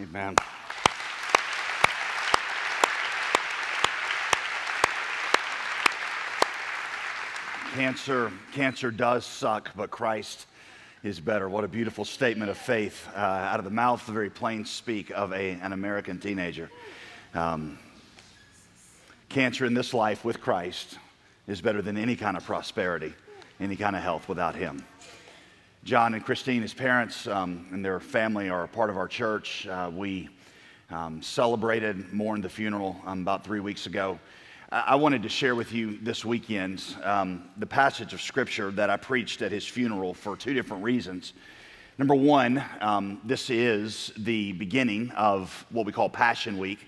Amen. Cancer, cancer does suck, but Christ is better. What a beautiful statement of faith uh, out of the mouth, the very plain speak of a, an American teenager. Um, cancer in this life with Christ is better than any kind of prosperity, any kind of health without Him. John and Christine, his parents um, and their family are a part of our church. Uh, we um, celebrated, mourned the funeral um, about three weeks ago. I wanted to share with you this weekend um, the passage of scripture that I preached at his funeral for two different reasons. Number one, um, this is the beginning of what we call Passion Week,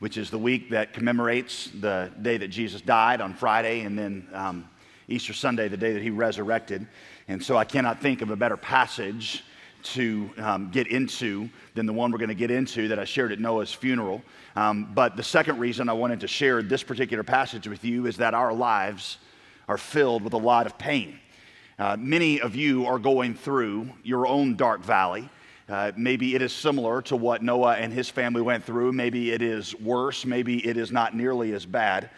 which is the week that commemorates the day that Jesus died on Friday and then um, Easter Sunday, the day that he resurrected. And so I cannot think of a better passage to um, get into than the one we're going to get into that I shared at Noah's funeral. Um, but the second reason I wanted to share this particular passage with you is that our lives are filled with a lot of pain. Uh, many of you are going through your own dark valley. Uh, maybe it is similar to what Noah and his family went through. Maybe it is worse. Maybe it is not nearly as bad.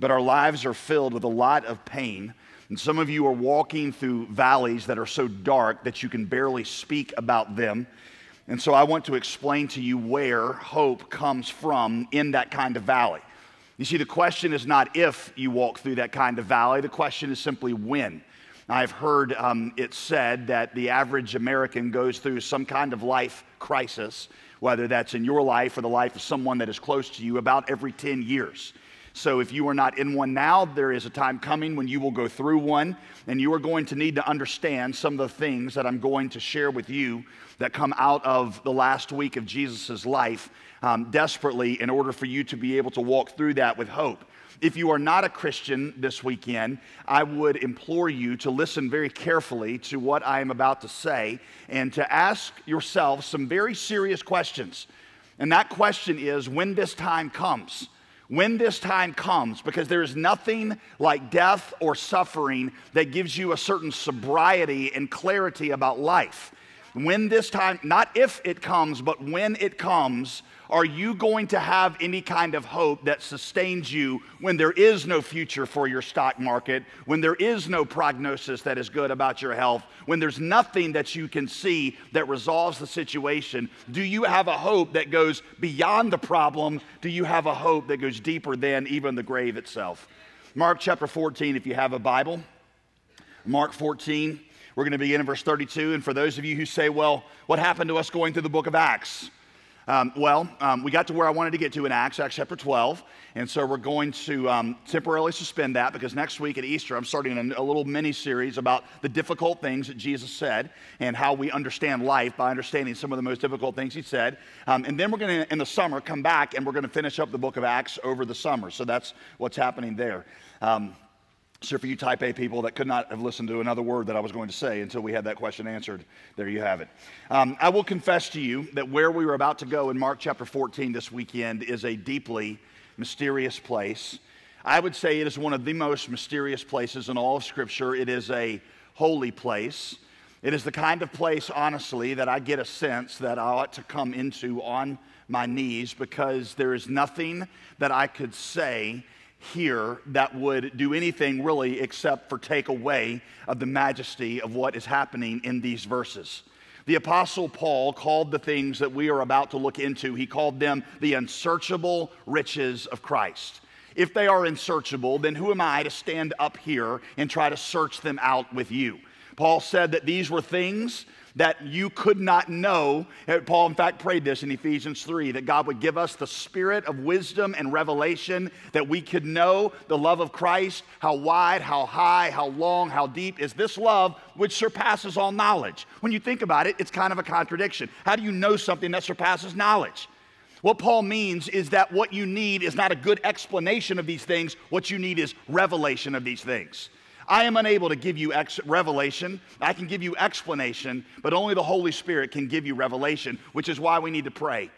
But our lives are filled with a lot of pain and some of you are walking through valleys that are so dark that you can barely speak about them. And so I want to explain to you where hope comes from in that kind of valley. You see, the question is not if you walk through that kind of valley, the question is simply when. I've heard um, it said that the average American goes through some kind of life crisis, whether that's in your life or the life of someone that is close to you, about every 10 years. So if you are not in one now, there is a time coming when you will go through one, and you are going to need to understand some of the things that I'm going to share with you that come out of the last week of Jesus' life um, desperately in order for you to be able to walk through that with hope. If you are not a Christian this weekend, I would implore you to listen very carefully to what I am about to say and to ask yourself some very serious questions. And that question is when this time comes, when this time comes, because there is nothing like death or suffering that gives you a certain sobriety and clarity about life. When this time, not if it comes, but when it comes, are you going to have any kind of hope that sustains you when there is no future for your stock market, when there is no prognosis that is good about your health, when there's nothing that you can see that resolves the situation? Do you have a hope that goes beyond the problem? Do you have a hope that goes deeper than even the grave itself? Mark chapter 14, if you have a Bible. Mark 14, we're going to begin in verse 32. And for those of you who say, well, what happened to us going through the book of Acts? Um, well, um, we got to where I wanted to get to in Acts, Acts chapter 12. And so we're going to um, temporarily suspend that because next week at Easter, I'm starting a, a little mini series about the difficult things that Jesus said and how we understand life by understanding some of the most difficult things he said. Um, and then we're going to, in the summer, come back and we're going to finish up the book of Acts over the summer. So that's what's happening there. Um, so, for you type A people that could not have listened to another word that I was going to say until we had that question answered, there you have it. Um, I will confess to you that where we were about to go in Mark chapter 14 this weekend is a deeply mysterious place. I would say it is one of the most mysterious places in all of Scripture. It is a holy place. It is the kind of place, honestly, that I get a sense that I ought to come into on my knees because there is nothing that I could say here that would do anything really except for take away of the majesty of what is happening in these verses. The Apostle Paul called the things that we are about to look into, he called them the unsearchable riches of Christ. If they are unsearchable, then who am I to stand up here and try to search them out with you? Paul said that these were things that you could not know. Uh, Paul, in fact, prayed this in Ephesians 3 that God would give us the spirit of wisdom and revelation that we could know the love of Christ, how wide, how high, how long, how deep is this love which surpasses all knowledge. When you think about it, it's kind of a contradiction. How do you know something that surpasses knowledge? What Paul means is that what you need is not a good explanation of these things, what you need is revelation of these things. I am unable to give you ex- revelation. I can give you explanation, but only the Holy Spirit can give you revelation, which is why we need to pray.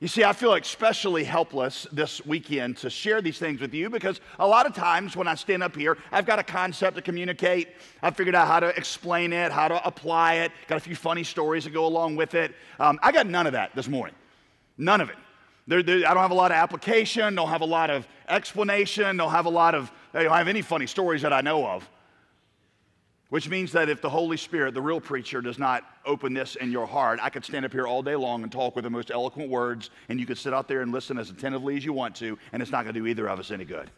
You see, I feel especially helpless this weekend to share these things with you because a lot of times when I stand up here, I've got a concept to communicate. I've figured out how to explain it, how to apply it, got a few funny stories to go along with it. Um, I got none of that this morning. None of it. They're, they're, I don't have a lot of application, don't have a lot of explanation, They'll have a lot of, they don't have any funny stories that I know of. Which means that if the Holy Spirit, the real preacher, does not open this in your heart, I could stand up here all day long and talk with the most eloquent words, and you could sit out there and listen as attentively as you want to, and it's not going to do either of us any good.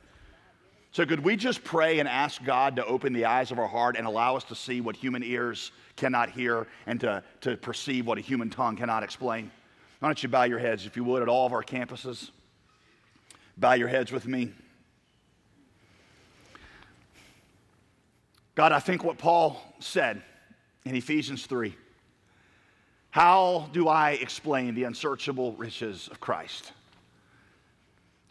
So, could we just pray and ask God to open the eyes of our heart and allow us to see what human ears cannot hear and to, to perceive what a human tongue cannot explain? Why don't you bow your heads, if you would, at all of our campuses? Bow your heads with me. God, I think what Paul said in Ephesians 3 how do I explain the unsearchable riches of Christ?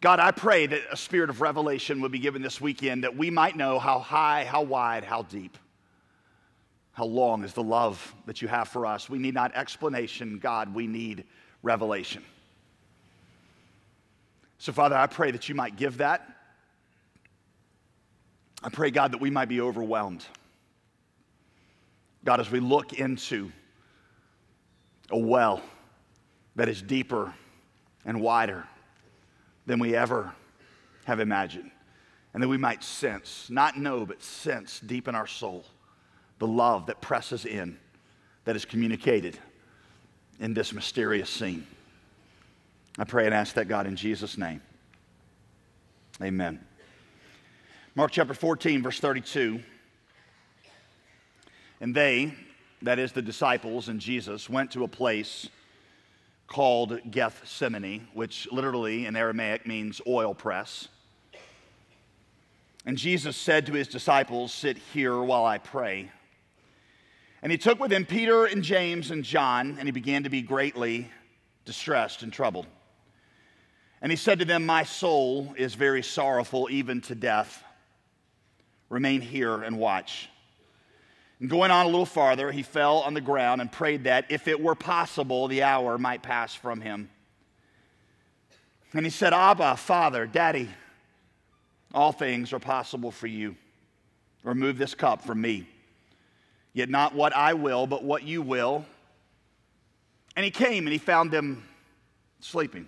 God, I pray that a spirit of revelation would be given this weekend that we might know how high, how wide, how deep, how long is the love that you have for us. We need not explanation, God, we need revelation. So, Father, I pray that you might give that. I pray, God, that we might be overwhelmed. God, as we look into a well that is deeper and wider than we ever have imagined. And that we might sense, not know, but sense deep in our soul the love that presses in, that is communicated in this mysterious scene. I pray and ask that God in Jesus' name. Amen. Mark chapter 14, verse 32. And they, that is the disciples and Jesus, went to a place called Gethsemane, which literally in Aramaic means oil press. And Jesus said to his disciples, Sit here while I pray. And he took with him Peter and James and John, and he began to be greatly distressed and troubled. And he said to them, My soul is very sorrowful, even to death. Remain here and watch. And going on a little farther, he fell on the ground and prayed that, if it were possible, the hour might pass from him. And he said, Abba, Father, Daddy, all things are possible for you. Remove this cup from me. Yet not what I will, but what you will. And he came and he found them sleeping.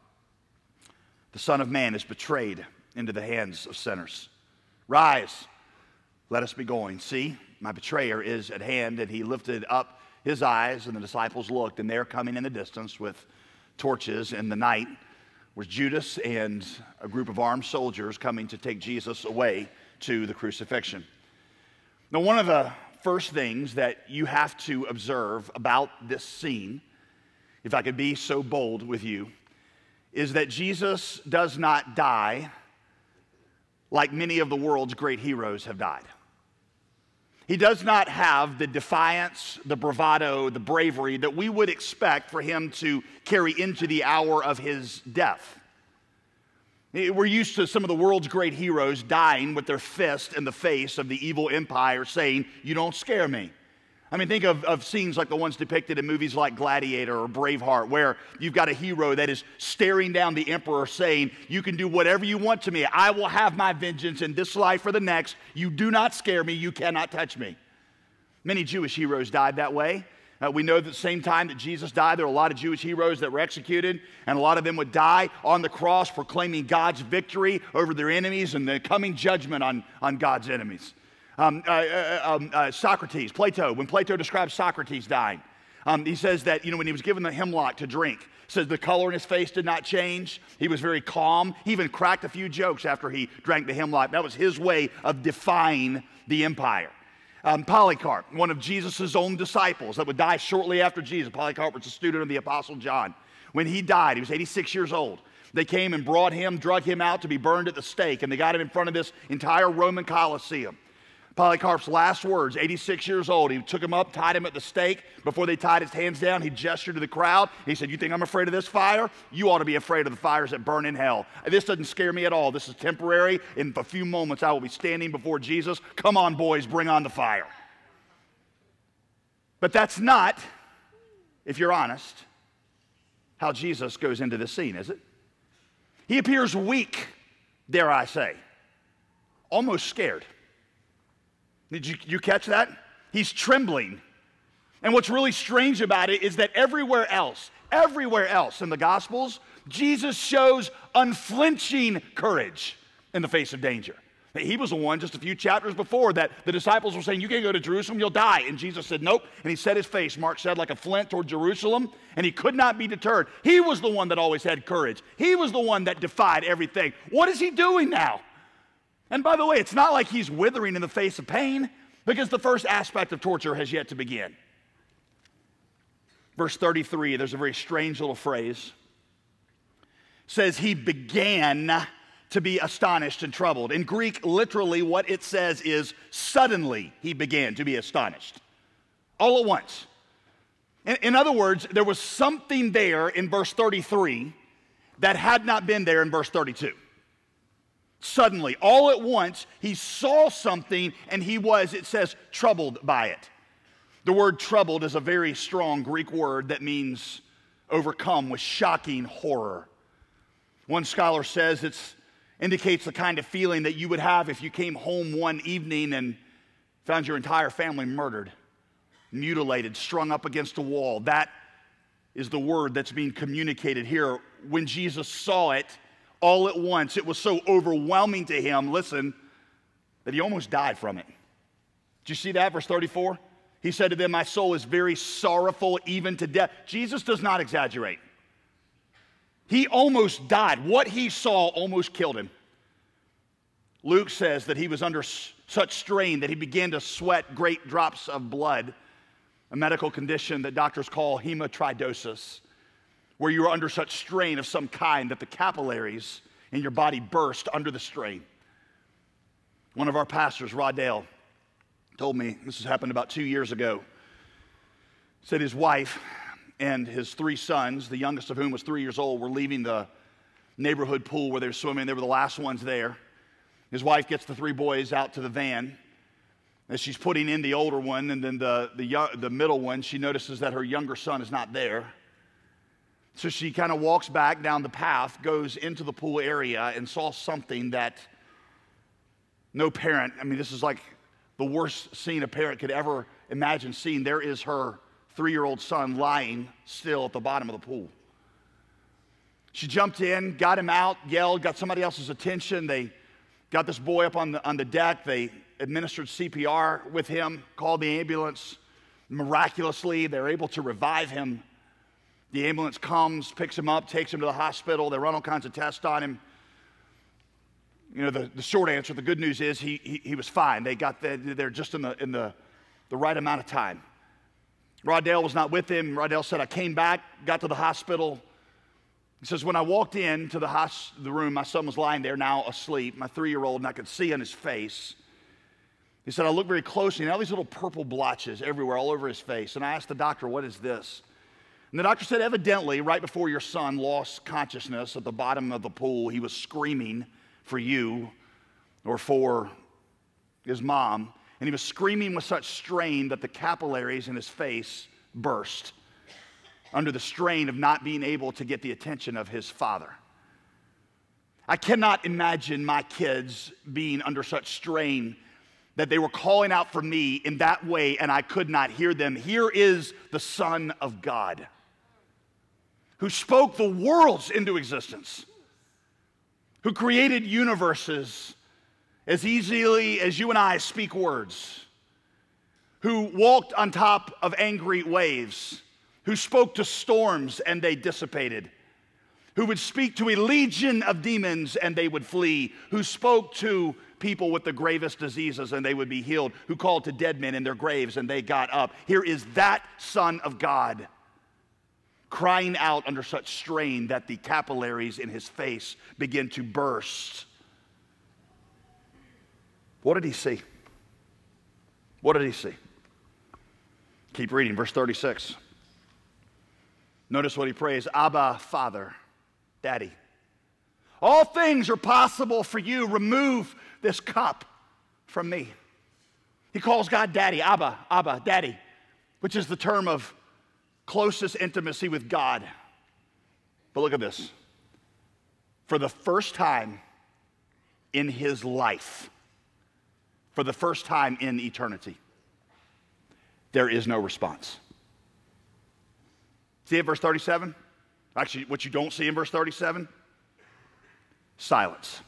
The Son of Man is betrayed into the hands of sinners. Rise, let us be going. See, my betrayer is at hand. And he lifted up his eyes, and the disciples looked, and there coming in the distance with torches in the night was Judas and a group of armed soldiers coming to take Jesus away to the crucifixion. Now, one of the first things that you have to observe about this scene, if I could be so bold with you, is that Jesus does not die like many of the world's great heroes have died. He does not have the defiance, the bravado, the bravery that we would expect for him to carry into the hour of his death. We're used to some of the world's great heroes dying with their fist in the face of the evil empire, saying, You don't scare me. I mean, think of, of scenes like the ones depicted in movies like Gladiator or Braveheart, where you've got a hero that is staring down the emperor saying, You can do whatever you want to me. I will have my vengeance in this life or the next. You do not scare me. You cannot touch me. Many Jewish heroes died that way. Uh, we know that the same time that Jesus died, there were a lot of Jewish heroes that were executed, and a lot of them would die on the cross proclaiming God's victory over their enemies and the coming judgment on, on God's enemies. Um, uh, uh, um, uh, Socrates, Plato, when Plato describes Socrates dying, um, he says that, you know, when he was given the hemlock to drink, says the color in his face did not change. He was very calm. He even cracked a few jokes after he drank the hemlock. That was his way of defying the empire. Um, Polycarp, one of Jesus' own disciples that would die shortly after Jesus. Polycarp was a student of the Apostle John. When he died, he was 86 years old. They came and brought him, drug him out to be burned at the stake, and they got him in front of this entire Roman Colosseum. Polycarp's last words, 86 years old, he took him up, tied him at the stake. Before they tied his hands down, he gestured to the crowd. He said, You think I'm afraid of this fire? You ought to be afraid of the fires that burn in hell. This doesn't scare me at all. This is temporary. In a few moments, I will be standing before Jesus. Come on, boys, bring on the fire. But that's not, if you're honest, how Jesus goes into the scene, is it? He appears weak, dare I say, almost scared. Did you, you catch that? He's trembling. And what's really strange about it is that everywhere else, everywhere else in the Gospels, Jesus shows unflinching courage in the face of danger. He was the one just a few chapters before that the disciples were saying, You can't go to Jerusalem, you'll die. And Jesus said, Nope. And he set his face, Mark said, like a flint toward Jerusalem, and he could not be deterred. He was the one that always had courage. He was the one that defied everything. What is he doing now? And by the way, it's not like he's withering in the face of pain because the first aspect of torture has yet to begin. Verse 33, there's a very strange little phrase. It says he began to be astonished and troubled. In Greek, literally, what it says is suddenly he began to be astonished. All at once. In, in, other words, there was something there in verse 33 that had not been there in verse 32 suddenly, all at once, he saw something and he was, it says, troubled by it. The word troubled is a very strong Greek word that means overcome with shocking horror. One scholar says it indicates the kind of feeling that you would have if you came home one evening and found your entire family murdered, mutilated, strung up against a wall. That is the word that's being communicated here. When Jesus saw it, all at once. It was so overwhelming to him, listen, that he almost died from it. Did you see that, verse 34? He said to them, My soul is very sorrowful, even to death. Jesus does not exaggerate. He almost died. What he saw almost killed him. Luke says that he was under such strain that he began to sweat great drops of blood, a medical condition that doctors call hematidrosis where you are under such strain of some kind that the capillaries in your body burst under the strain. One of our pastors, Rod Dale, told me this has happened about two years ago. Said his wife and his three sons, the youngest of whom was three years old, were leaving the neighborhood pool where they were swimming. They were the last ones there. His wife gets the three boys out to the van. As she's putting in the older one and then the, the, the middle one, she notices that her younger son is not there. So she kind of walks back down the path, goes into the pool area, and saw something that no parent, I mean, this is like the worst scene a parent could ever imagine seeing. There is her three year old son lying still at the bottom of the pool. She jumped in, got him out, yelled, got somebody else's attention. They got this boy up on the, on the deck. They administered CPR with him, called the ambulance. Miraculously, they're able to revive him. The ambulance comes, picks him up, takes him to the hospital. They run all kinds of tests on him. You know, the, the short answer, the good news is he, he, he was fine. They got there just in, the, in the, the right amount of time. Roddell was not with him. Roddell said, I came back, got to the hospital. He says, when I walked into the, hos- the room, my son was lying there now asleep, my three year old, and I could see on his face. He said, I looked very closely, and all these little purple blotches everywhere, all over his face. And I asked the doctor, What is this? And the doctor said, evidently, right before your son lost consciousness at the bottom of the pool, he was screaming for you or for his mom. And he was screaming with such strain that the capillaries in his face burst under the strain of not being able to get the attention of his father. I cannot imagine my kids being under such strain that they were calling out for me in that way and I could not hear them. Here is the Son of God who spoke the worlds into existence, who created universes as easily as you and I speak words, who walked on top of angry waves, who spoke to storms and they dissipated, who would speak to a legion of demons and they would flee, who spoke to people with the gravest diseases and they would be healed, who called to dead men in their graves and they got up. Here is that Son of God crying out under such strain that the capillaries in his face begin to burst. What did he see? What did he see? Keep reading, verse 36. Notice what he prays Abba, Father, Daddy. All things are possible for you. Remove this cup from me. He calls God Daddy, Abba, Abba, Daddy, which is the term of closest intimacy with God. But look at this. For the first time in his life, for the first time in eternity, there is no response. See it, verse 37? Actually, what you don't see in verse 37? Silence.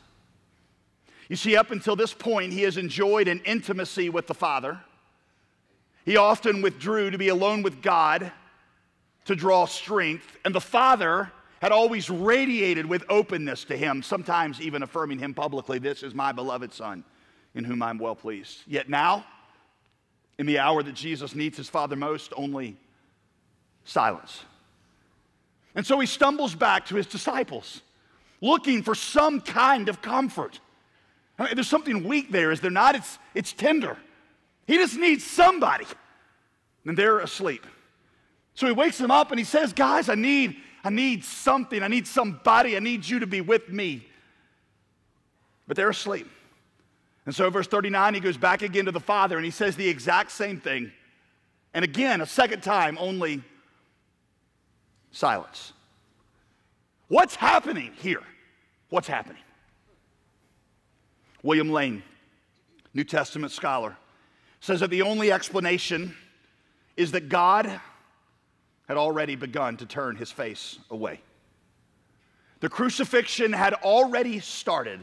You see, up until this point, he has enjoyed an intimacy with the Father. He often withdrew to be alone with God to draw strength, and the Father had always radiated with openness to him, sometimes even affirming him publicly, This is my beloved Son, in whom I'm well pleased. Yet now, in the hour that Jesus needs his Father most, only silence. And so he stumbles back to his disciples, looking for some kind of comfort. I mean, there's something weak there, is there not? It's, it's tender. He just needs somebody. And they're asleep. So he wakes them up and he says, Guys, I need I need something. I need somebody. I need you to be with me. But they're asleep. And so, verse 39, he goes back again to the Father and he says the exact same thing. And again, a second time, only silence. What's happening here? What's happening? William Lane, New Testament scholar, says that the only explanation is that God had already begun to turn his face away. The crucifixion had already started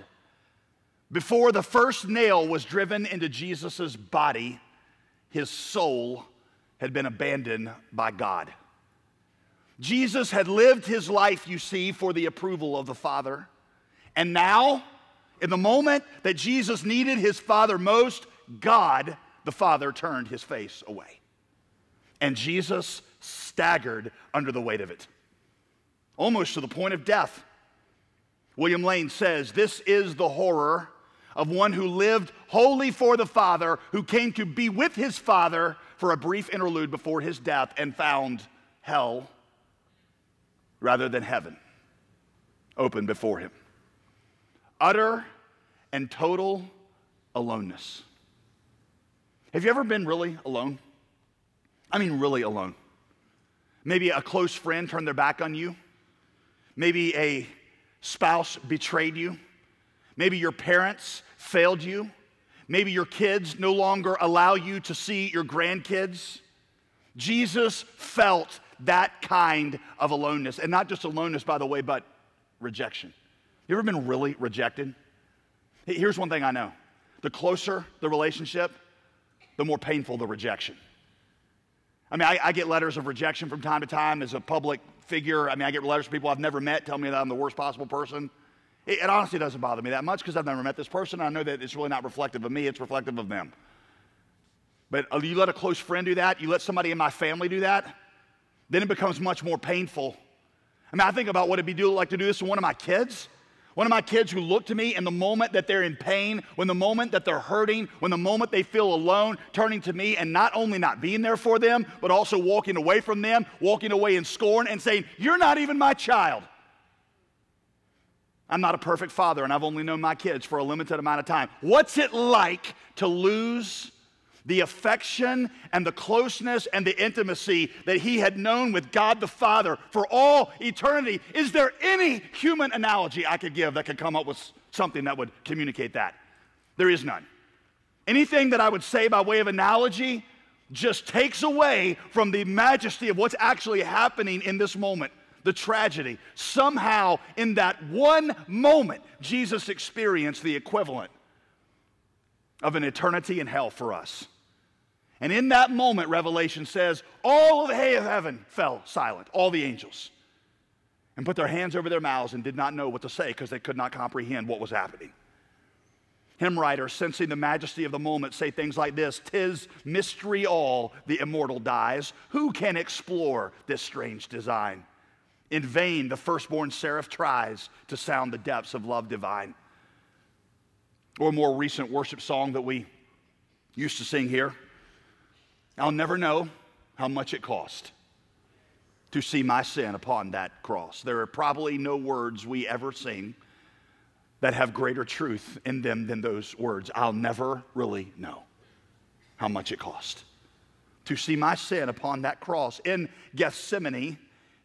before the first nail was driven into Jesus' body, his soul had been abandoned by God. Jesus had lived his life, you see, for the approval of the Father. And now, in the moment that Jesus needed his Father most, God, the Father, turned his face away. And Jesus staggered under the weight of it, almost to the point of death. William Lane says, This is the horror of one who lived wholly for the Father, who came to be with his Father for a brief interlude before his death and found hell rather than heaven open before him. Utter and total aloneness. Have you ever been really alone? I mean, really alone. Maybe a close friend turned their back on you. Maybe a spouse betrayed you. Maybe your parents failed you. Maybe your kids no longer allow you to see your grandkids. Jesus felt that kind of aloneness. And not just aloneness, by the way, but rejection. You ever been really rejected? Here's one thing I know the closer the relationship, the more painful the rejection. I mean, I, I, get letters of rejection from time to time as a public figure. I mean, I get letters from people I've never met telling me that I'm the worst possible person. It, it honestly doesn't bother me that much because I've never met this person. I know that it's really not reflective of me, it's reflective of them. But uh, you let a close friend do that, you let somebody in my family do that, then it becomes much more painful. I mean, I think about what it'd be like to do this to one of my kids. One of my kids who look to me in the moment that they're in pain, when the moment that they're hurting, when the moment they feel alone, turning to me and not only not being there for them, but also walking away from them, walking away in scorn and saying, You're not even my child. I'm not a perfect father and I've only known my kids for a limited amount of time. What's it like to lose the affection and the closeness and the intimacy that he had known with God the Father for all eternity. Is there any human analogy I could give that could come up with something that would communicate that? There is none. Anything that I would say by way of analogy just takes away from the majesty of what's actually happening in this moment, the tragedy. Somehow, in that one moment, Jesus experienced the equivalent of an eternity in hell for us. And in that moment, Revelation says, all of the hay of heaven fell silent, all the angels, and put their hands over their mouths and did not know what to say because they could not comprehend what was happening. Hymn writers, sensing the majesty of the moment, say things like this Tis mystery all, the immortal dies. Who can explore this strange design? In vain, the firstborn seraph tries to sound the depths of love divine. Or a more recent worship song that we used to sing here I'll never know how much it cost to see my sin upon that cross. There are probably no words we ever sing that have greater truth in them than those words. I'll never really know how much it cost to see my sin upon that cross. In Gethsemane,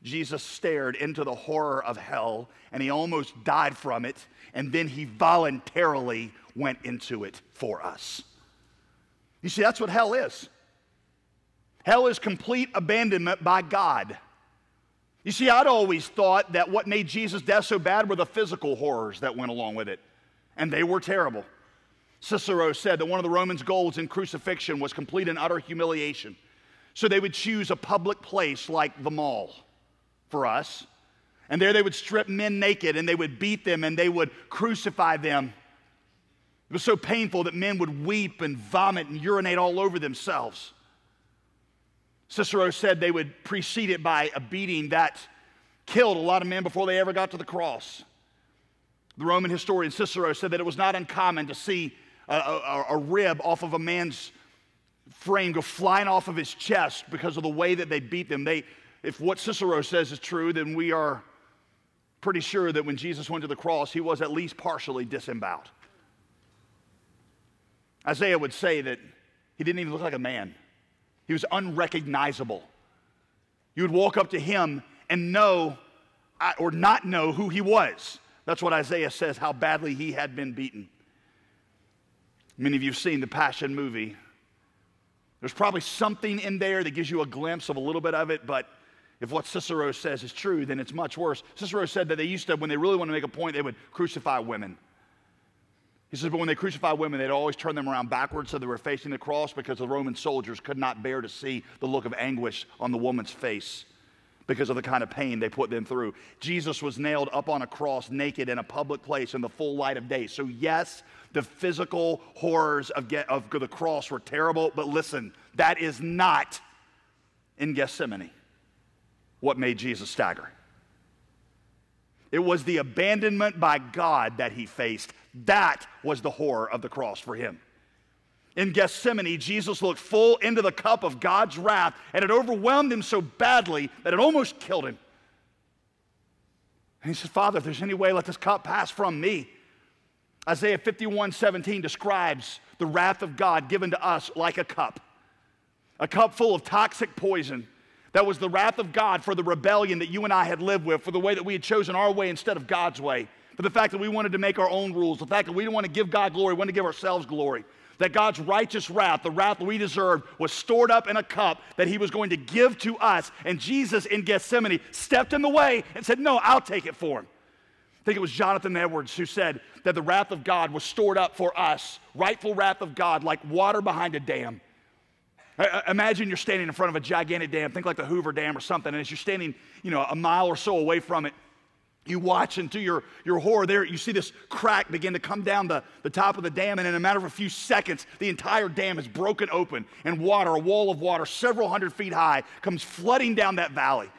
Jesus stared into the horror of hell and he almost died from it, and then he voluntarily went into it for us. You see, that's what hell is. Hell is complete abandonment by God. You see, I'd always thought that what made Jesus' death so bad were the physical horrors that went along with it, and they were terrible. Cicero said that one of the Romans' goals in crucifixion was complete and utter humiliation. So they would choose a public place like the mall for us, and there they would strip men naked and they would beat them and they would crucify them. It was so painful that men would weep and vomit and urinate all over themselves. Cicero said they would precede it by a beating that killed a lot of men before they ever got to the cross. The Roman historian Cicero said that it was not uncommon to see a, a, a, rib off of a man's frame go flying off of his chest because of the way that they beat them. They, if what Cicero says is true, then we are pretty sure that when Jesus went to the cross, he was at least partially disemboweled. Isaiah would say that he didn't even look like a man. He was unrecognizable. You would walk up to him and know or not know who he was. That's what Isaiah says, how badly he had been beaten. Many of you have seen the Passion movie. There's probably something in there that gives you a glimpse of a little bit of it, but if what Cicero says is true, then it's much worse. Cicero said that they used to, when they really wanted to make a point, they would crucify women. He says, but when they crucified women, they'd always turn them around backwards so they were facing the cross because the Roman soldiers could not bear to see the look of anguish on the woman's face because of the kind of pain they put them through. Jesus was nailed up on a cross naked in a public place in the full light of day. So, yes, the physical horrors of, get, of the cross were terrible, but listen, that is not in Gethsemane what made Jesus stagger. It was the abandonment by God that he faced. That was the horror of the cross for him. In Gethsemane, Jesus looked full into the cup of God's wrath, and it overwhelmed him so badly that it almost killed him. And he said, Father, if there's any way, let this cup pass from me. Isaiah 51 17 describes the wrath of God given to us like a cup, a cup full of toxic poison. That was the wrath of God for the rebellion that you and I had lived with, for the way that we had chosen our way instead of God's way, for the fact that we wanted to make our own rules, the fact that we didn't want to give God glory, we wanted to give ourselves glory. That God's righteous wrath, the wrath we deserved, was stored up in a cup that He was going to give to us. And Jesus in Gethsemane stepped in the way and said, No, I'll take it for Him. I think it was Jonathan Edwards who said that the wrath of God was stored up for us, rightful wrath of God, like water behind a dam. Imagine you're standing in front of a gigantic dam, think like the Hoover Dam or something, and as you're standing, you know, a mile or so away from it, you watch and to your, your horror there, you see this crack begin to come down the, the top of the dam, and in a matter of a few seconds, the entire dam is broken open, and water, a wall of water several hundred feet high, comes flooding down that valley.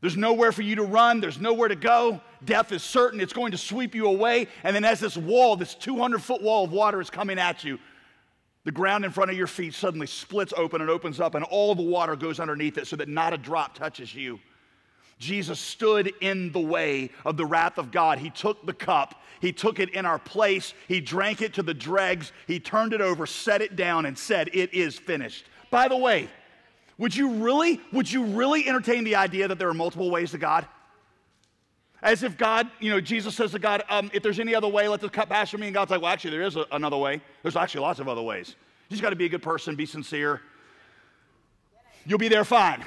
There's nowhere for you to run, there's nowhere to go. Death is certain, it's going to sweep you away. And then, as this wall, this 200 foot wall of water is coming at you, the ground in front of your feet suddenly splits open and opens up, and all the water goes underneath it so that not a drop touches you. Jesus stood in the way of the wrath of God. He took the cup, He took it in our place, He drank it to the dregs, He turned it over, set it down, and said, It is finished. By the way, would you really, would you really entertain the idea that there are multiple ways to God? As if God, you know, Jesus says to God, um, if there's any other way, let the cup pass from me. And God's like, well, actually, there is a, another way. There's actually lots of other ways. You just got to be a good person, be sincere. You'll be there fine.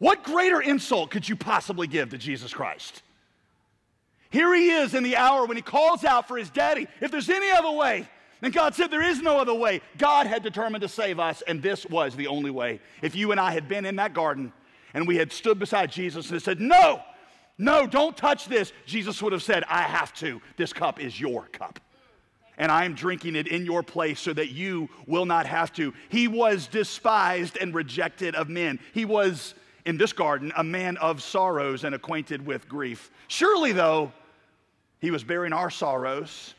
What greater insult could you possibly give to Jesus Christ? Here he is in the hour when he calls out for his daddy. If there's any other way, and God said, There is no other way. God had determined to save us, and this was the only way. If you and I had been in that garden and we had stood beside Jesus and said, No, no, don't touch this, Jesus would have said, I have to. This cup is your cup. And I am drinking it in your place so that you will not have to. He was despised and rejected of men. He was, in this garden, a man of sorrows and acquainted with grief. Surely, though, he was bearing our sorrows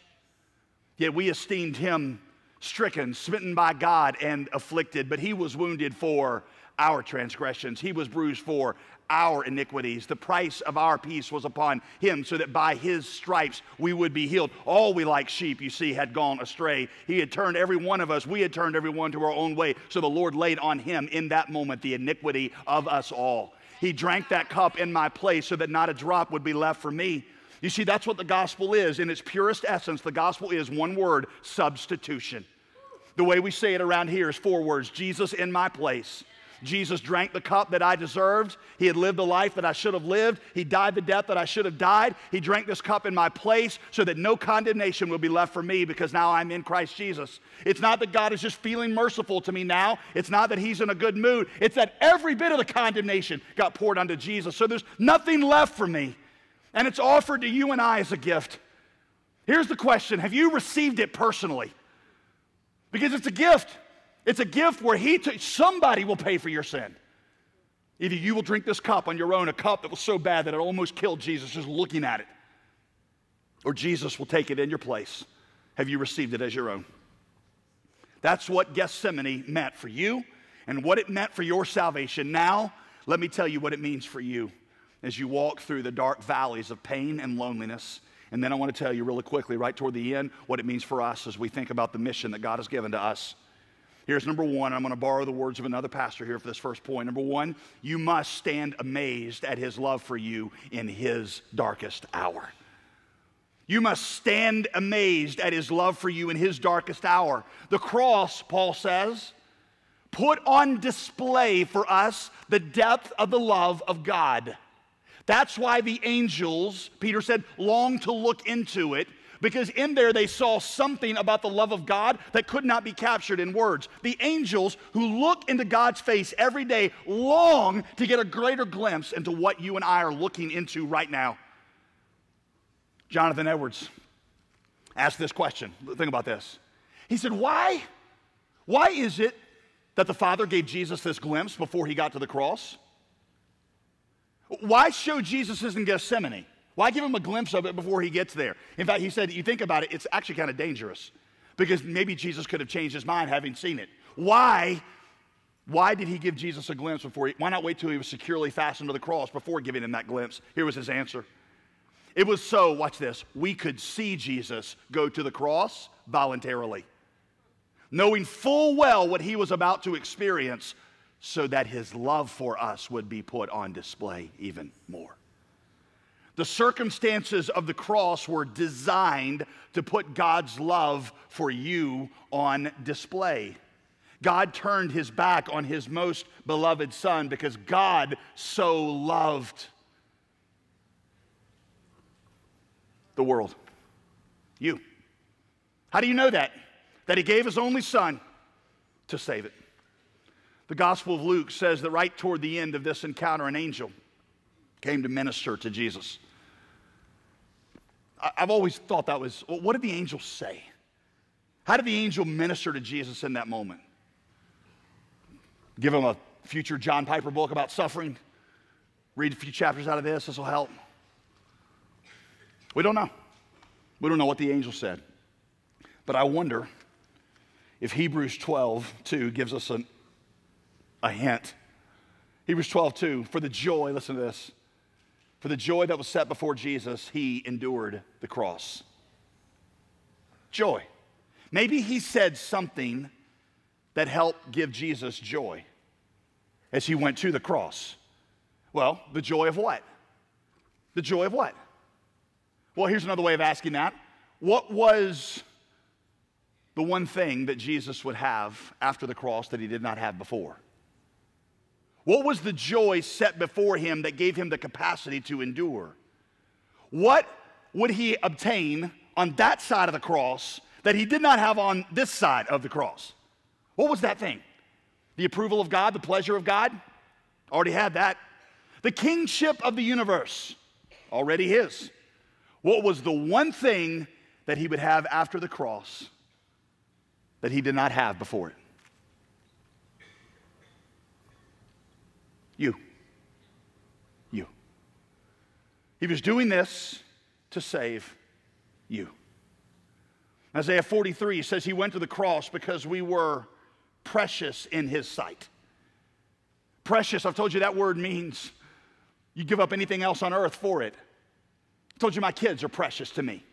Yet we esteemed him stricken, smitten by God, and afflicted, but he was wounded for our transgressions. He was bruised for our iniquities. The price of our peace was upon him, so that by his stripes we would be healed. All we like sheep, you see, had gone astray. He had turned every one of us, we had turned every one to our own way. So the Lord laid on him in that moment the iniquity of us all. He drank that cup in my place so that not a drop would be left for me. You see, that's what the gospel is. In its purest essence, the gospel is one word substitution. The way we say it around here is four words Jesus in my place. Jesus drank the cup that I deserved. He had lived the life that I should have lived. He died the death that I should have died. He drank this cup in my place so that no condemnation will be left for me because now I'm in Christ Jesus. It's not that God is just feeling merciful to me now. It's not that He's in a good mood. It's that every bit of the condemnation got poured onto Jesus. So there's nothing left for me. And it's offered to you and I as a gift. Here's the question Have you received it personally? Because it's a gift. It's a gift where he took, somebody will pay for your sin. Either you will drink this cup on your own, a cup that was so bad that it almost killed Jesus just looking at it, or Jesus will take it in your place. Have you received it as your own? That's what Gethsemane meant for you and what it meant for your salvation. Now, let me tell you what it means for you as you walk through the dark valleys of pain and loneliness. And then I want to tell you really quickly, right toward the end, what it means for us as we think about the mission that God has given to us. Here's number one. I'm going to borrow the words of another pastor here for this first point. Number one, you must stand amazed at his love for you in his darkest hour. You must stand amazed at his love for you in his darkest hour. The cross, Paul says, put on display for us the depth of the love of God. That's why the angels, Peter said, long to look into it because in there they saw something about the love of God that could not be captured in words. The angels who look into God's face every day long to get a greater glimpse into what you and I are looking into right now. Jonathan Edwards asked this question. Think about this. He said, Why? Why is it that the Father gave Jesus this glimpse before he got to the cross? Why show Jesus in Gethsemane? Why give him a glimpse of it before he gets there? In fact, he said, you think about it, it's actually kind of dangerous because maybe Jesus could have changed his mind having seen it. Why? Why did he give Jesus a glimpse before he, why not wait till he was securely fastened to the cross before giving him that glimpse? Here was his answer. It was so, watch this, we could see Jesus go to the cross voluntarily, knowing full well what he was about to experience, so that his love for us would be put on display even more. The circumstances of the cross were designed to put God's love for you on display. God turned his back on his most beloved son because God so loved the world. You. How do you know that? That he gave his only son to save it. The Gospel of Luke says that right toward the end of this encounter, an angel came to minister to Jesus. I've always thought that was, well, what did the angel say? How did the angel minister to Jesus in that moment? Give him a future John Piper book about suffering? Read a few chapters out of this, this will help. We don't know. We don't know what the angel said. But I wonder if Hebrews 12, 2 gives us an, a hint. Hebrews 12, 2, for the joy, listen to this, for the joy that was set before Jesus, he endured the cross. Joy. Maybe he said something that helped give Jesus joy as he went to the cross. Well, the joy of what? The joy of what? Well, here's another way of asking that. What was the one thing that Jesus would have after the cross that he did not have before? What was the joy set before him that gave him the capacity to endure? What would he obtain on that side of the cross that he did not have on this side of the cross? What was that thing? The approval of God, the pleasure of God? Already had that. The kingship of the universe? Already his. What was the one thing that he would have after the cross that he did not have before it? You. You. He was doing this to save you. Isaiah 43 says he went to the cross because we were precious in his sight. Precious, I've told you that word means you give up anything else on earth for it. I told you my kids are precious to me.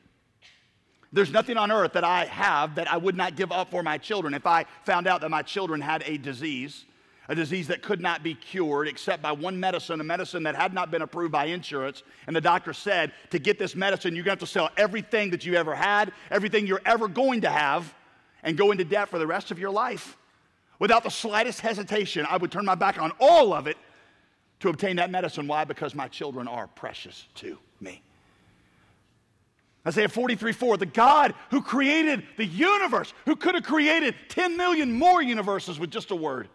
There's nothing on earth that I have that I would not give up for my children. If I found out that my children had a disease, a disease that could not be cured except by one medicine, a medicine that had not been approved by insurance. And the doctor said, to get this medicine, you're going to have to sell everything that you ever had, everything you're ever going to have, and go into debt for the rest of your life. Without the slightest hesitation, I would turn my back on all of it to obtain that medicine. Why? Because my children are precious to me. Isaiah 43 4, the God who created the universe, who could have created 10 million more universes with just a word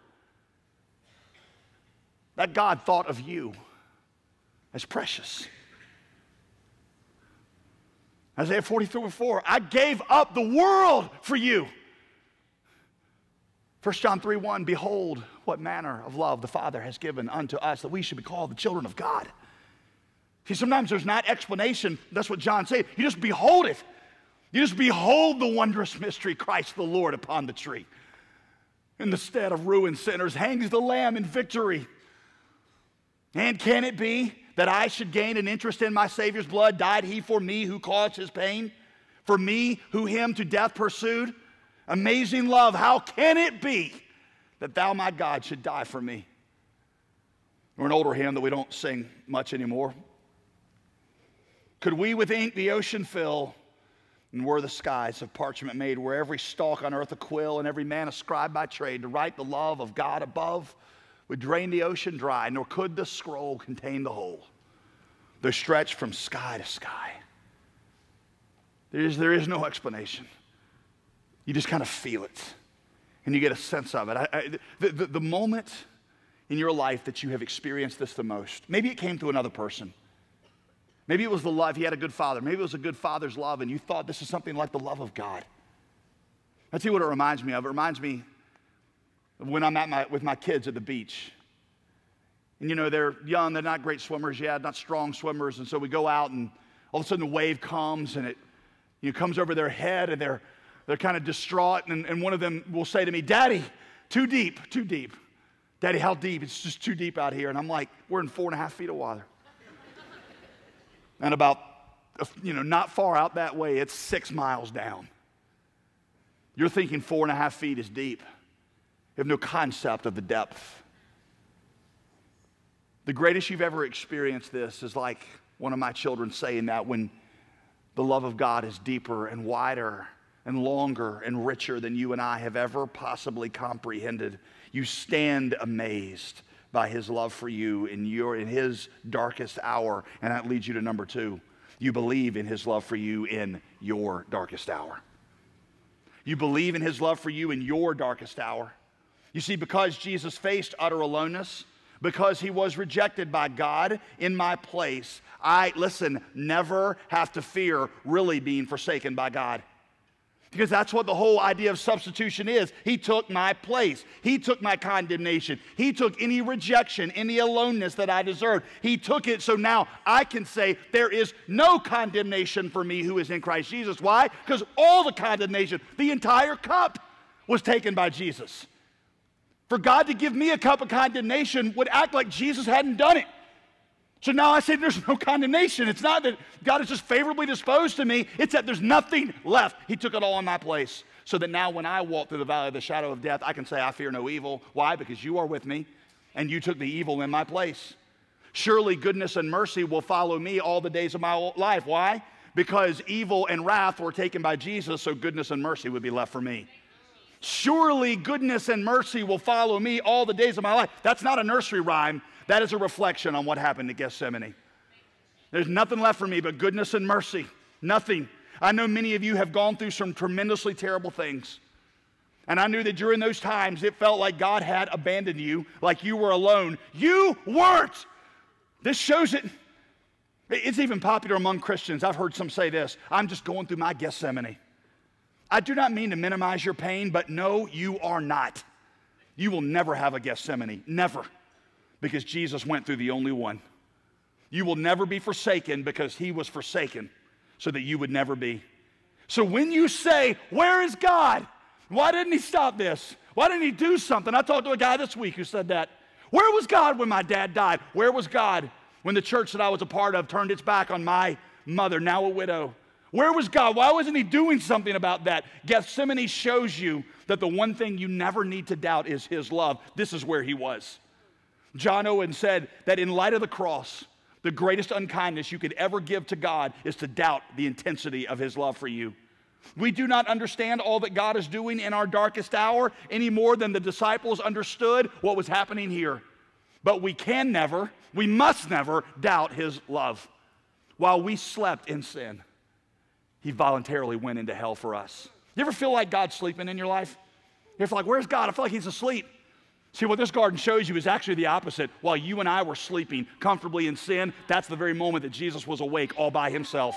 that God thought of you as precious. Isaiah 43 4, I gave up the world for you. 1 John 3 1, behold, what manner of love the Father has given unto us that we should be called the children of God. See, sometimes there's not explanation. That's what John said. You just behold it. You just behold the wondrous mystery, Christ the Lord upon the tree. In the stead of ruined sinners hangs the Lamb in victory. And can it be that I should gain an interest in my Savior's blood? Died he for me who caused his pain? For me who him to death pursued? Amazing love, how can it be that thou, my God, should die for me? Or an older hymn that we don't sing much anymore. Could we with ink the ocean fill, and were the skies of parchment made, were every stalk on earth a quill, and every man a scribe by trade, to write the love of God above? Would drain the ocean dry, nor could the scroll contain the whole. They're stretched from sky to sky. There is, there is no explanation. You just kind of feel it, and you get a sense of it. I, I, the, the, the moment in your life that you have experienced this the most, maybe it came through another person. Maybe it was the love, he had a good father. Maybe it was a good father's love, and you thought this is something like the love of God. You what it reminds me of. It reminds me when I'm at my, with my kids at the beach. And you know, they're young, they're not great swimmers yet, not strong swimmers. And so we go out, and all of a sudden the wave comes and it you know, comes over their head, and they're, they're kind of distraught. And, and one of them will say to me, Daddy, too deep, too deep. Daddy, how deep? It's just too deep out here. And I'm like, We're in four and a half feet of water. and about, you know, not far out that way, it's six miles down. You're thinking four and a half feet is deep. You have no concept of the depth. The greatest you've ever experienced this is like one of my children saying that when the love of God is deeper and wider and longer and richer than you and I have ever possibly comprehended. You stand amazed by his love for you in your in his darkest hour and that leads you to number 2. You believe in his love for you in your darkest hour. You believe in his love for you in your darkest hour. You see, because Jesus faced utter aloneness, because he was rejected by God in my place, I, listen, never have to fear really being forsaken by God. Because that's what the whole idea of substitution is. He took my place. He took my condemnation. He took any rejection, any aloneness that I deserved. He took it so now I can say there is no condemnation for me who is in Christ Jesus. Why? Because all the condemnation, the entire cup, was taken by Jesus. For God to give me a cup of condemnation would act like Jesus hadn't done it. So now I say there's no condemnation. It's not that God is just favorably disposed to me, it's that there's nothing left. He took it all in my place. So that now when I walk through the valley of the shadow of death, I can say, I fear no evil. Why? Because you are with me and you took the evil in my place. Surely goodness and mercy will follow me all the days of my life. Why? Because evil and wrath were taken by Jesus, so goodness and mercy would be left for me. Surely goodness and mercy will follow me all the days of my life. That's not a nursery rhyme, that is a reflection on what happened to Gethsemane. There's nothing left for me but goodness and mercy. Nothing. I know many of you have gone through some tremendously terrible things. And I knew that during those times it felt like God had abandoned you, like you were alone. You weren't. This shows it. It's even popular among Christians. I've heard some say this I'm just going through my Gethsemane. I do not mean to minimize your pain, but no, you are not. You will never have a Gethsemane, never, because Jesus went through the only one. You will never be forsaken because he was forsaken so that you would never be. So when you say, Where is God? Why didn't he stop this? Why didn't he do something? I talked to a guy this week who said that. Where was God when my dad died? Where was God when the church that I was a part of turned its back on my mother, now a widow? Where was God? Why wasn't He doing something about that? Gethsemane shows you that the one thing you never need to doubt is His love. This is where He was. John Owen said that in light of the cross, the greatest unkindness you could ever give to God is to doubt the intensity of His love for you. We do not understand all that God is doing in our darkest hour any more than the disciples understood what was happening here. But we can never, we must never doubt His love. While we slept in sin, he voluntarily went into hell for us. You ever feel like God's sleeping in your life? You ever like, where's God? I feel like he's asleep. See, what this garden shows you is actually the opposite. While you and I were sleeping comfortably in sin, that's the very moment that Jesus was awake all by himself.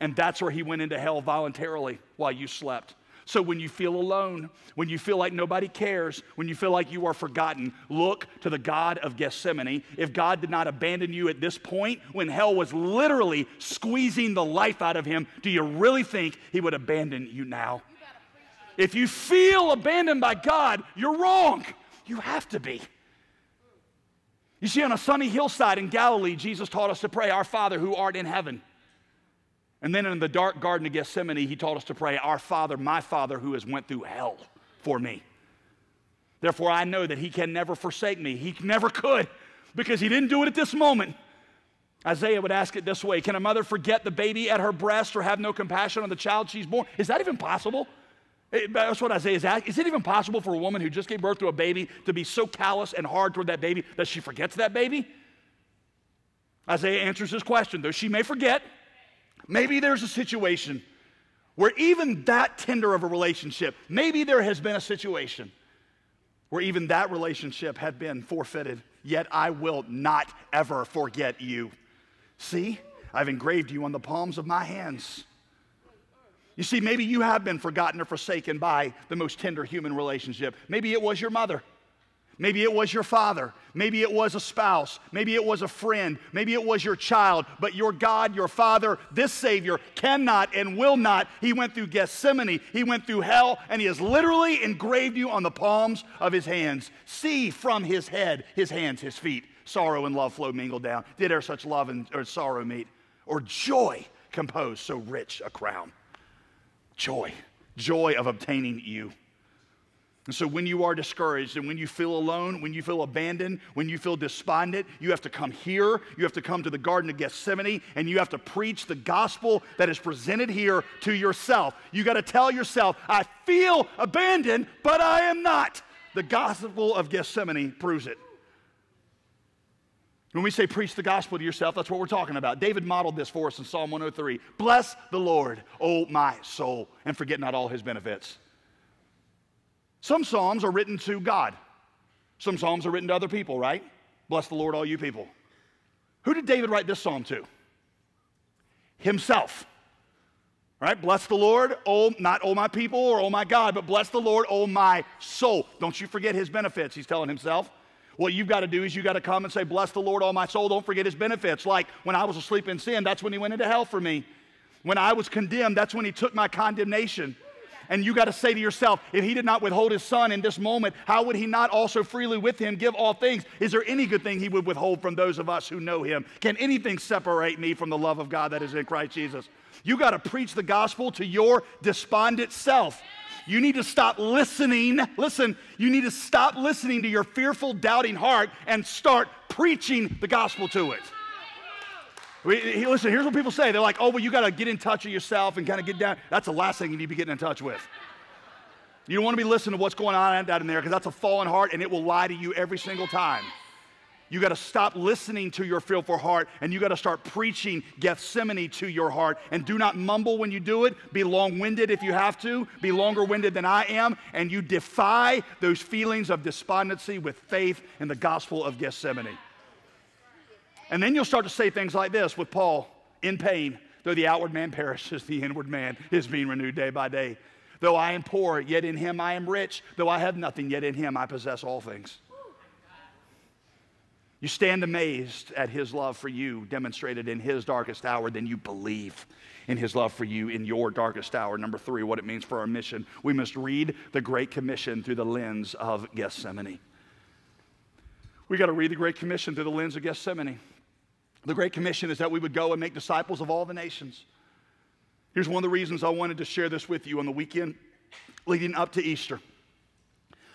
And that's where he went into hell voluntarily while you slept. So when you feel alone, when you feel like nobody cares, when you feel like you are forgotten, look to the God of Gethsemane. If God did not abandon you at this point, when hell was literally squeezing the life out of him, do you really think he would abandon you now? If you feel abandoned by God, you're wrong. You have to be. You see, on a sunny hillside in Galilee, Jesus taught us to pray, Our Father who art in heaven. And then in the dark garden of Gethsemane, he taught us to pray, Our Father, my Father, who has went through hell for me. Therefore, I know that he can never forsake me. He never could because he didn't do it at this moment. Isaiah would ask it this way Can a mother forget the baby at her breast or have no compassion on the child she's born? Is that even possible? Eh, that's what Isaiah is asking. Is it even possible for a woman who just gave birth to a baby to be so callous and hard toward that baby that she forgets that baby? Isaiah answers this question, though she may forget, Maybe there's a situation where even that tender of a relationship, maybe there has been a situation where even that relationship had been forfeited, yet I will not ever forget you. See, I've engraved you on the palms of my hands. You see, maybe you have been forgotten or forsaken by the most tender human relationship. Maybe it was your mother. Maybe it was your father. Maybe it was a spouse. Maybe it was a friend. Maybe it was your child. But your God, your Father, this Savior cannot and will not. He went through Gethsemane. He went through hell, and He has literally engraved you on the palms of His hands. See from His head, His hands, His feet. Sorrow and love flow mingled down. Did ever such love and or sorrow meet? Or joy compose so rich a crown? Joy. Joy of obtaining you. And so, when you are discouraged and when you feel alone, when you feel abandoned, when you feel despondent, you have to come here. You have to come to the Garden of Gethsemane and you have to preach the gospel that is presented here to yourself. You got to tell yourself, I feel abandoned, but I am not. The gospel of Gethsemane proves it. When we say preach the gospel to yourself, that's what we're talking about. David modeled this for us in Psalm 103. Bless the Lord, O my soul, and forget not all his benefits some Psalms are written to God. Some Psalms are written to other people, right? Bless the Lord, all you people. Who did David write this psalm to? Himself. Right? Bless the Lord, oh, not oh my people or oh my God, but bless the Lord, oh my soul. Don't you forget his benefits, he's telling himself. What you've got to do is you've got to come and say, Bless the Lord, all my soul. Don't forget his benefits. Like when I was asleep in sin, that's when he went into hell for me. When I was condemned, that's when he took my condemnation. And you got to say to yourself, if he did not withhold his son in this moment, how would he not also freely with him give all things? Is there any good thing he would withhold from those of us who know him? Can anything separate me from the love of God that is in Christ Jesus? You got to preach the gospel to your despondent self. You need to stop listening. Listen, you need to stop listening to your fearful, doubting heart and start preaching the gospel to it. We, listen, here's what people say. They're like, oh, well, you got to get in touch with yourself and kind of get down. That's the last thing you need to be getting in touch with. You don't want to be listening to what's going on out in there because that's a fallen heart and it will lie to you every single time. You got to stop listening to your fearful heart and you got to start preaching Gethsemane to your heart. And do not mumble when you do it. Be long winded if you have to. Be longer winded than I am. And you defy those feelings of despondency with faith in the gospel of Gethsemane. And then you'll start to say things like this with Paul in pain, though the outward man perishes, the inward man is being renewed day by day. Though I am poor, yet in him I am rich. Though I have nothing, yet in him I possess all things. you stand amazed at his love for you demonstrated in his darkest hour, then you believe in his love for you in your darkest hour. Number three, what it means for our mission. We must read the Great Commission through the lens of Gethsemane. We got to read the Great Commission through the lens of Gethsemane. The Great Commission is that we would go and make disciples of all the nations. Here's one of the reasons I wanted to share this with you on the weekend leading up to Easter.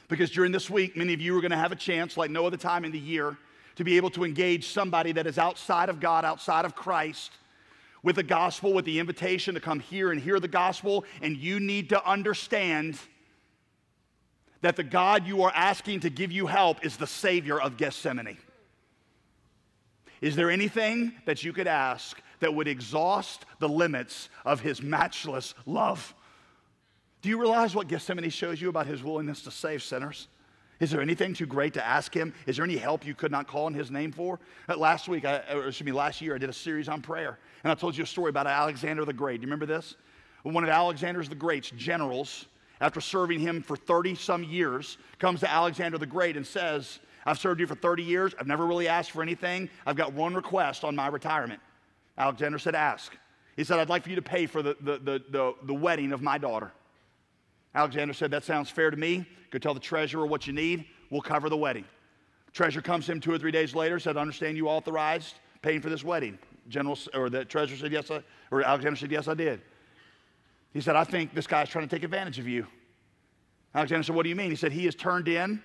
Because during this week, many of you are going to have a chance, like no other time in the year, to be able to engage somebody that is outside of God, outside of Christ, with the gospel, with the invitation to come here and hear the gospel. And you need to understand that the God you are asking to give you help is the Savior of Gethsemane. Is there anything that you could ask that would exhaust the limits of his matchless love? Do you realize what Gethsemane shows you about his willingness to save sinners? Is there anything too great to ask him? Is there any help you could not call in his name for? Uh, last week, I, or excuse me, last year, I did a series on prayer, and I told you a story about Alexander the Great. Do you remember this? One of Alexander's the Great's generals, after serving him for 30 some years, comes to Alexander the Great and says, I've served you for 30 years. I've never really asked for anything. I've got one request on my retirement. Alexander said, Ask. He said, I'd like for you to pay for the, the, the, the, the wedding of my daughter. Alexander said, That sounds fair to me. Go tell the treasurer what you need. We'll cover the wedding. Treasurer comes to him two or three days later, said, I understand you authorized paying for this wedding. General, or the treasurer said, Yes, I, or Alexander said, Yes, I did. He said, I think this guy's trying to take advantage of you. Alexander said, What do you mean? He said, He has turned in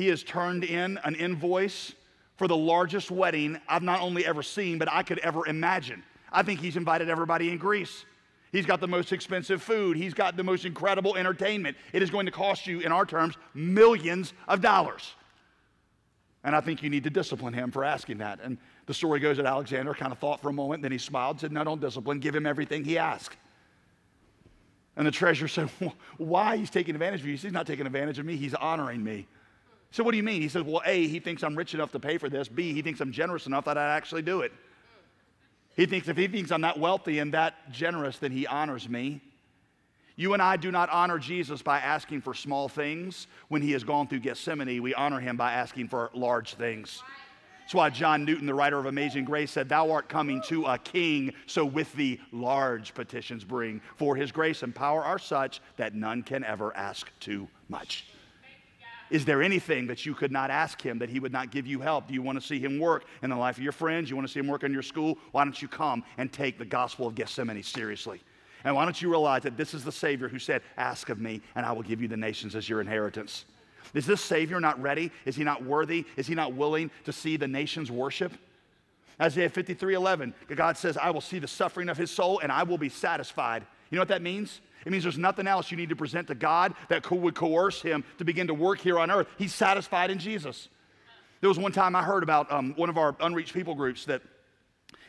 he has turned in an invoice for the largest wedding I've not only ever seen, but I could ever imagine. I think he's invited everybody in Greece. He's got the most expensive food. He's got the most incredible entertainment. It is going to cost you, in our terms, millions of dollars. And I think you need to discipline him for asking that. And the story goes that Alexander kind of thought for a moment, then he smiled said, No, don't discipline. Give him everything he asked. And the treasurer said, Why? He's taking advantage of you. He's not taking advantage of me, he's honoring me. So, what do you mean? He says, Well, A, he thinks I'm rich enough to pay for this. B, he thinks I'm generous enough that I'd actually do it. He thinks if he thinks I'm that wealthy and that generous, then he honors me. You and I do not honor Jesus by asking for small things. When he has gone through Gethsemane, we honor him by asking for large things. That's why John Newton, the writer of Amazing Grace, said, Thou art coming to a king, so with thee large petitions bring. For his grace and power are such that none can ever ask too much. Is there anything that you could not ask him that he would not give you help? Do you want to see him work in the life of your friends? You want to see him work in your school? Why don't you come and take the gospel of Gethsemane seriously? And why don't you realize that this is the Savior who said, Ask of me, and I will give you the nations as your inheritance? Is this Savior not ready? Is he not worthy? Is he not willing to see the nations worship? Isaiah 53 11, God says, I will see the suffering of his soul and I will be satisfied. You know what that means? It means there's nothing else you need to present to God that would coerce him to begin to work here on earth. He's satisfied in Jesus. There was one time I heard about um, one of our unreached people groups that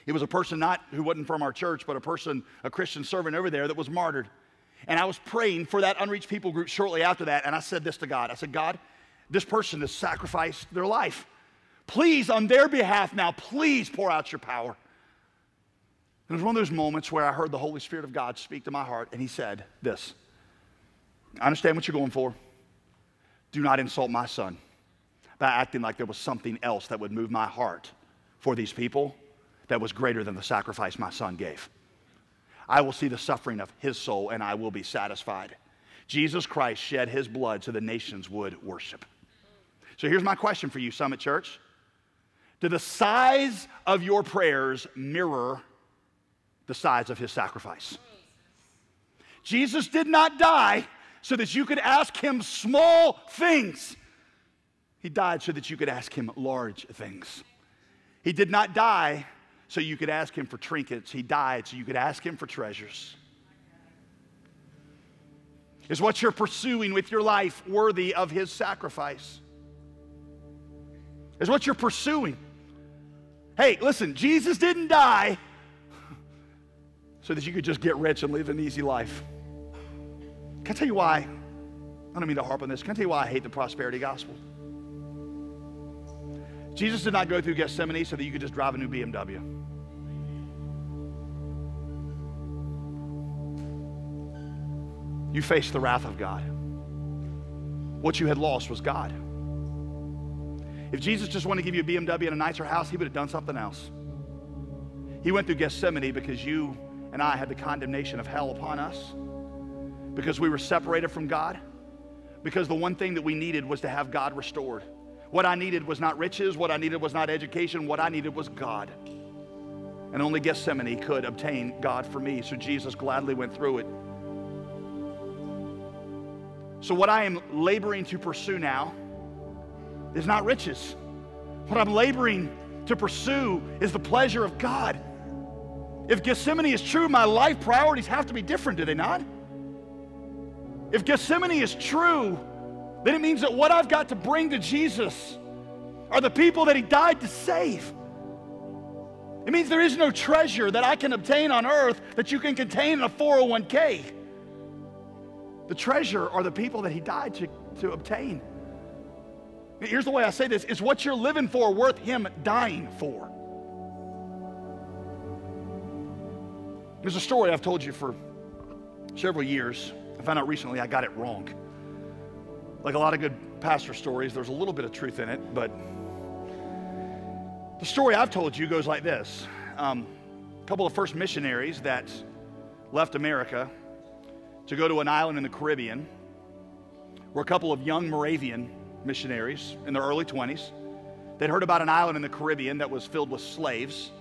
it was a person not who wasn't from our church, but a person, a Christian servant over there that was martyred. And I was praying for that unreached people group shortly after that, and I said this to God. I said, God, this person has sacrificed their life. Please, on their behalf now, please pour out your power. It was one of those moments where I heard the Holy Spirit of God speak to my heart, and He said this I understand what you're going for. Do not insult my son by acting like there was something else that would move my heart for these people that was greater than the sacrifice my son gave. I will see the suffering of his soul and I will be satisfied. Jesus Christ shed his blood so the nations would worship. So here's my question for you, Summit Church. Do the size of your prayers mirror the size of his sacrifice. Jesus did not die so that you could ask him small things. He died so that you could ask him large things. He did not die so you could ask him for trinkets. He died so you could ask him for treasures. Is what you're pursuing with your life worthy of his sacrifice? Is what you're pursuing? Hey, listen, Jesus didn't die so that you could just get rich and live an easy life. Can I tell you why? I don't mean to harp on this. Can I tell you why I hate the prosperity gospel? Jesus did not go through Gethsemane so that you could just drive a new BMW. You faced the wrath of God. What you had lost was God. If Jesus just wanted to give you a BMW and a nicer house, he would have done something else. He went through Gethsemane because you and I had the condemnation of hell upon us, because we were separated from God, because the one thing that we needed was to have God restored. What I needed was not riches, what I needed was not education, what I needed was God. And only Gethsemane could obtain God for me, so Jesus gladly went through it. So, what I am laboring to pursue now is not riches. What I'm laboring to pursue is the pleasure of God. If Gethsemane is true, my life priorities have to be different, do they not? If Gethsemane is true, then it means that what I've got to bring to Jesus are the people that He died to save. It means there is no treasure that I can obtain on earth that you can contain in a 401k. The treasure are the people that He died to, to obtain. Here's the way I say this is what you're living for worth Him dying for? There's a story I've told you for several years. I found out recently I got it wrong. Like a lot of good pastor stories, there's a little bit of truth in it, but the story I've told you goes like this. Um, a couple of first missionaries that left America to go to an island in the Caribbean were a couple of young Moravian missionaries in their early 20s. They'd heard about an island in the Caribbean that was filled with slaves.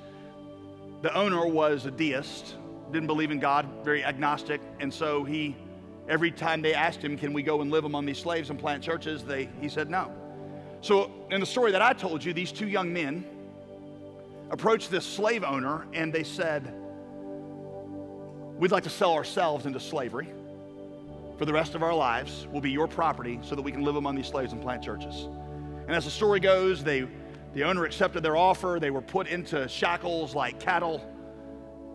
The owner was a deist, didn't believe in God, very agnostic, and so he, every time they asked him, "Can we go and live among these slaves and plant churches?" They, he said no. So in the story that I told you, these two young men approached this slave owner and they said, "We'd like to sell ourselves into slavery." for the rest of our lives We'll be your property so that we can live among these slaves and plant churches. And as the story goes, they, the owner accepted their offer. They were put into shackles like cattle.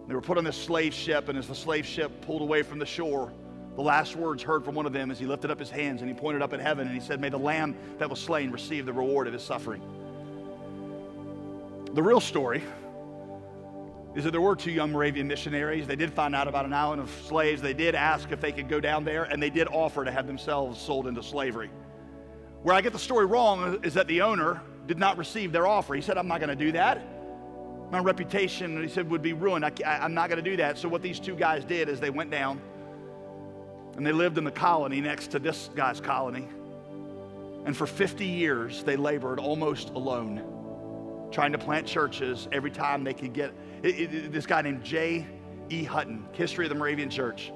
They were put on this slave ship, and as the slave ship pulled away from the shore, the last words heard from one of them as he lifted up his hands and he pointed up at heaven and he said, May the lamb that was slain receive the reward of his suffering. The real story is that there were two young Moravian missionaries. They did find out about an island of slaves. They did ask if they could go down there, and they did offer to have themselves sold into slavery. Where I get the story wrong is that the owner did not receive their offer. He said, I'm not going to do that. My reputation, he said, would be ruined. I, am not going to do that. So, what these two guys did is they went down and they lived in the colony next to this guy's colony. And for 50 years, they labored almost alone, trying to plant churches every time they could get it, it, this guy named J. E. Hutton, History of the Moravian Church,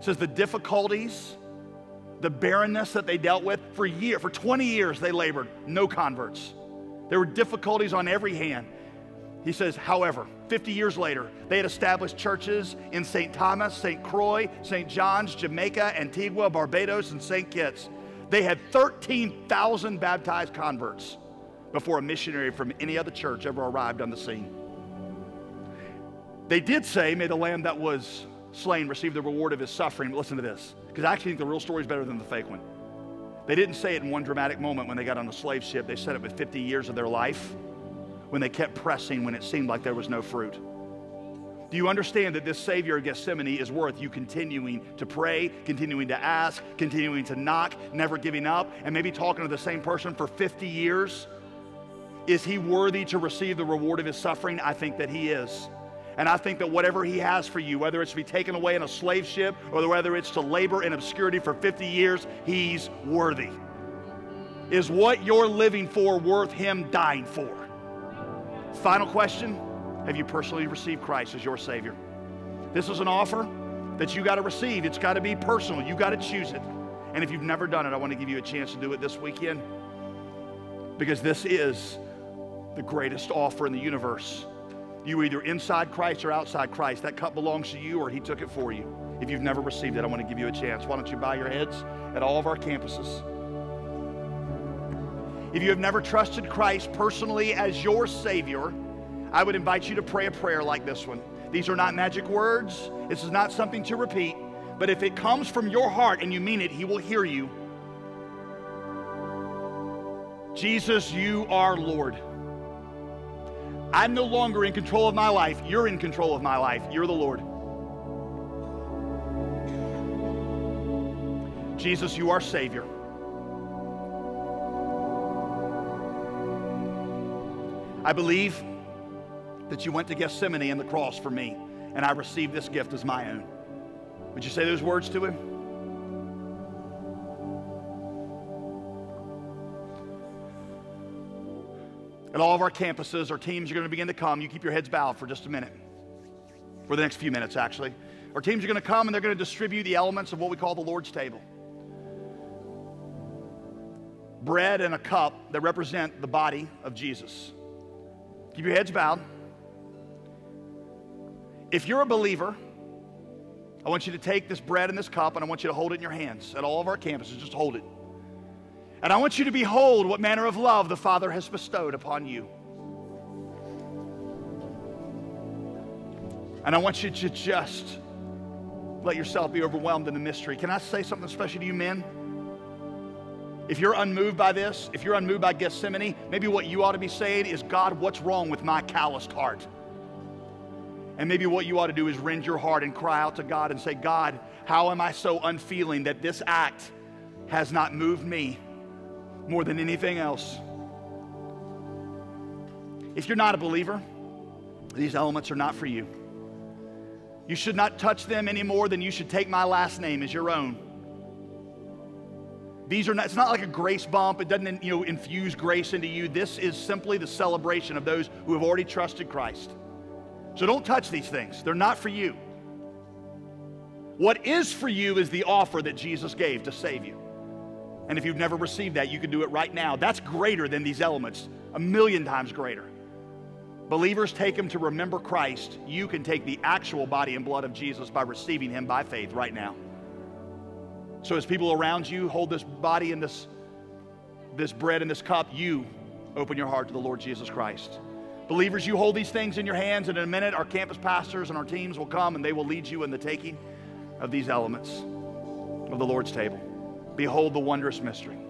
says the difficulties, the barrenness that they dealt with for year, for 20 years they labored, no converts. There were difficulties on every hand. He says, however, 50 years later, they had established churches in St. Thomas, St. Croix, St. John's, Jamaica, Antigua, Barbados, and St. Kitts. They had 13,000 baptized converts before a missionary from any other church ever arrived on the scene. They did say, May the lamb that was slain receive the reward of his suffering. But listen to this, because I actually think the real story is better than the fake one. They didn't say it in one dramatic moment when they got on the slave ship. They said it with 50 years of their life when they kept pressing when it seemed like there was no fruit. Do you understand that this Savior of Gethsemane is worth you continuing to pray, continuing to ask, continuing to knock, never giving up, and maybe talking to the same person for 50 years? Is he worthy to receive the reward of his suffering? I think that he is. And I think that whatever He has for you, whether it's to be taken away in a slave ship or whether it's to labor in obscurity for 50 years, He's worthy. Is what you're living for worth Him dying for? Final question Have you personally received Christ as your Savior? This is an offer that you got to receive. It's got to be personal. You got to choose it. And if you've never done it, I want to give you a chance to do it this weekend because this is the greatest offer in the universe. You either inside Christ or outside Christ. That cup belongs to you or He took it for you. If you've never received it, I want to give you a chance. Why don't you bow your heads at all of our campuses? If you have never trusted Christ personally as your Savior, I would invite you to pray a prayer like this one. These are not magic words, this is not something to repeat, but if it comes from your heart and you mean it, He will hear you. Jesus, you are Lord. I'm no longer in control of my life. You're in control of my life. You're the Lord. Jesus, you are Savior. I believe that you went to Gethsemane and the cross for me, and I received this gift as my own. Would you say those words to him? At all of our campuses, our teams are going to begin to come. You keep your heads bowed for just a minute, for the next few minutes, actually. Our teams are going to come and they're going to distribute the elements of what we call the Lord's table bread and a cup that represent the body of Jesus. Keep your heads bowed. If you're a believer, I want you to take this bread and this cup and I want you to hold it in your hands at all of our campuses. Just hold it. And I want you to behold what manner of love the Father has bestowed upon you. And I want you to just let yourself be overwhelmed in the mystery. Can I say something special to you, men? If you're unmoved by this, if you're unmoved by Gethsemane, maybe what you ought to be saying is, God, what's wrong with my calloused heart? And maybe what you ought to do is rend your heart and cry out to God and say, God, how am I so unfeeling that this act has not moved me more than anything else? If you're not a believer, these elements are not for you. You should not touch them any more than you should take my last name as your own. These are not, it's not like a grace bump. It doesn't you know, infuse grace into you. This is simply the celebration of those who have already trusted Christ. So don't touch these things. They're not for you. What is for you is the offer that Jesus gave to save you. And if you've never received that, you can do it right now. That's greater than these elements, a million times greater. Believers take them to remember Christ. You can take the actual body and blood of Jesus by receiving him by faith right now. So as people around you hold this body and this, this bread and this cup, you open your heart to the Lord Jesus Christ. Believers, you hold these things in your hands, and in a minute, our campus pastors and our teams will come and they will lead you in the taking of these elements of the Lord's table. Behold the wondrous mystery.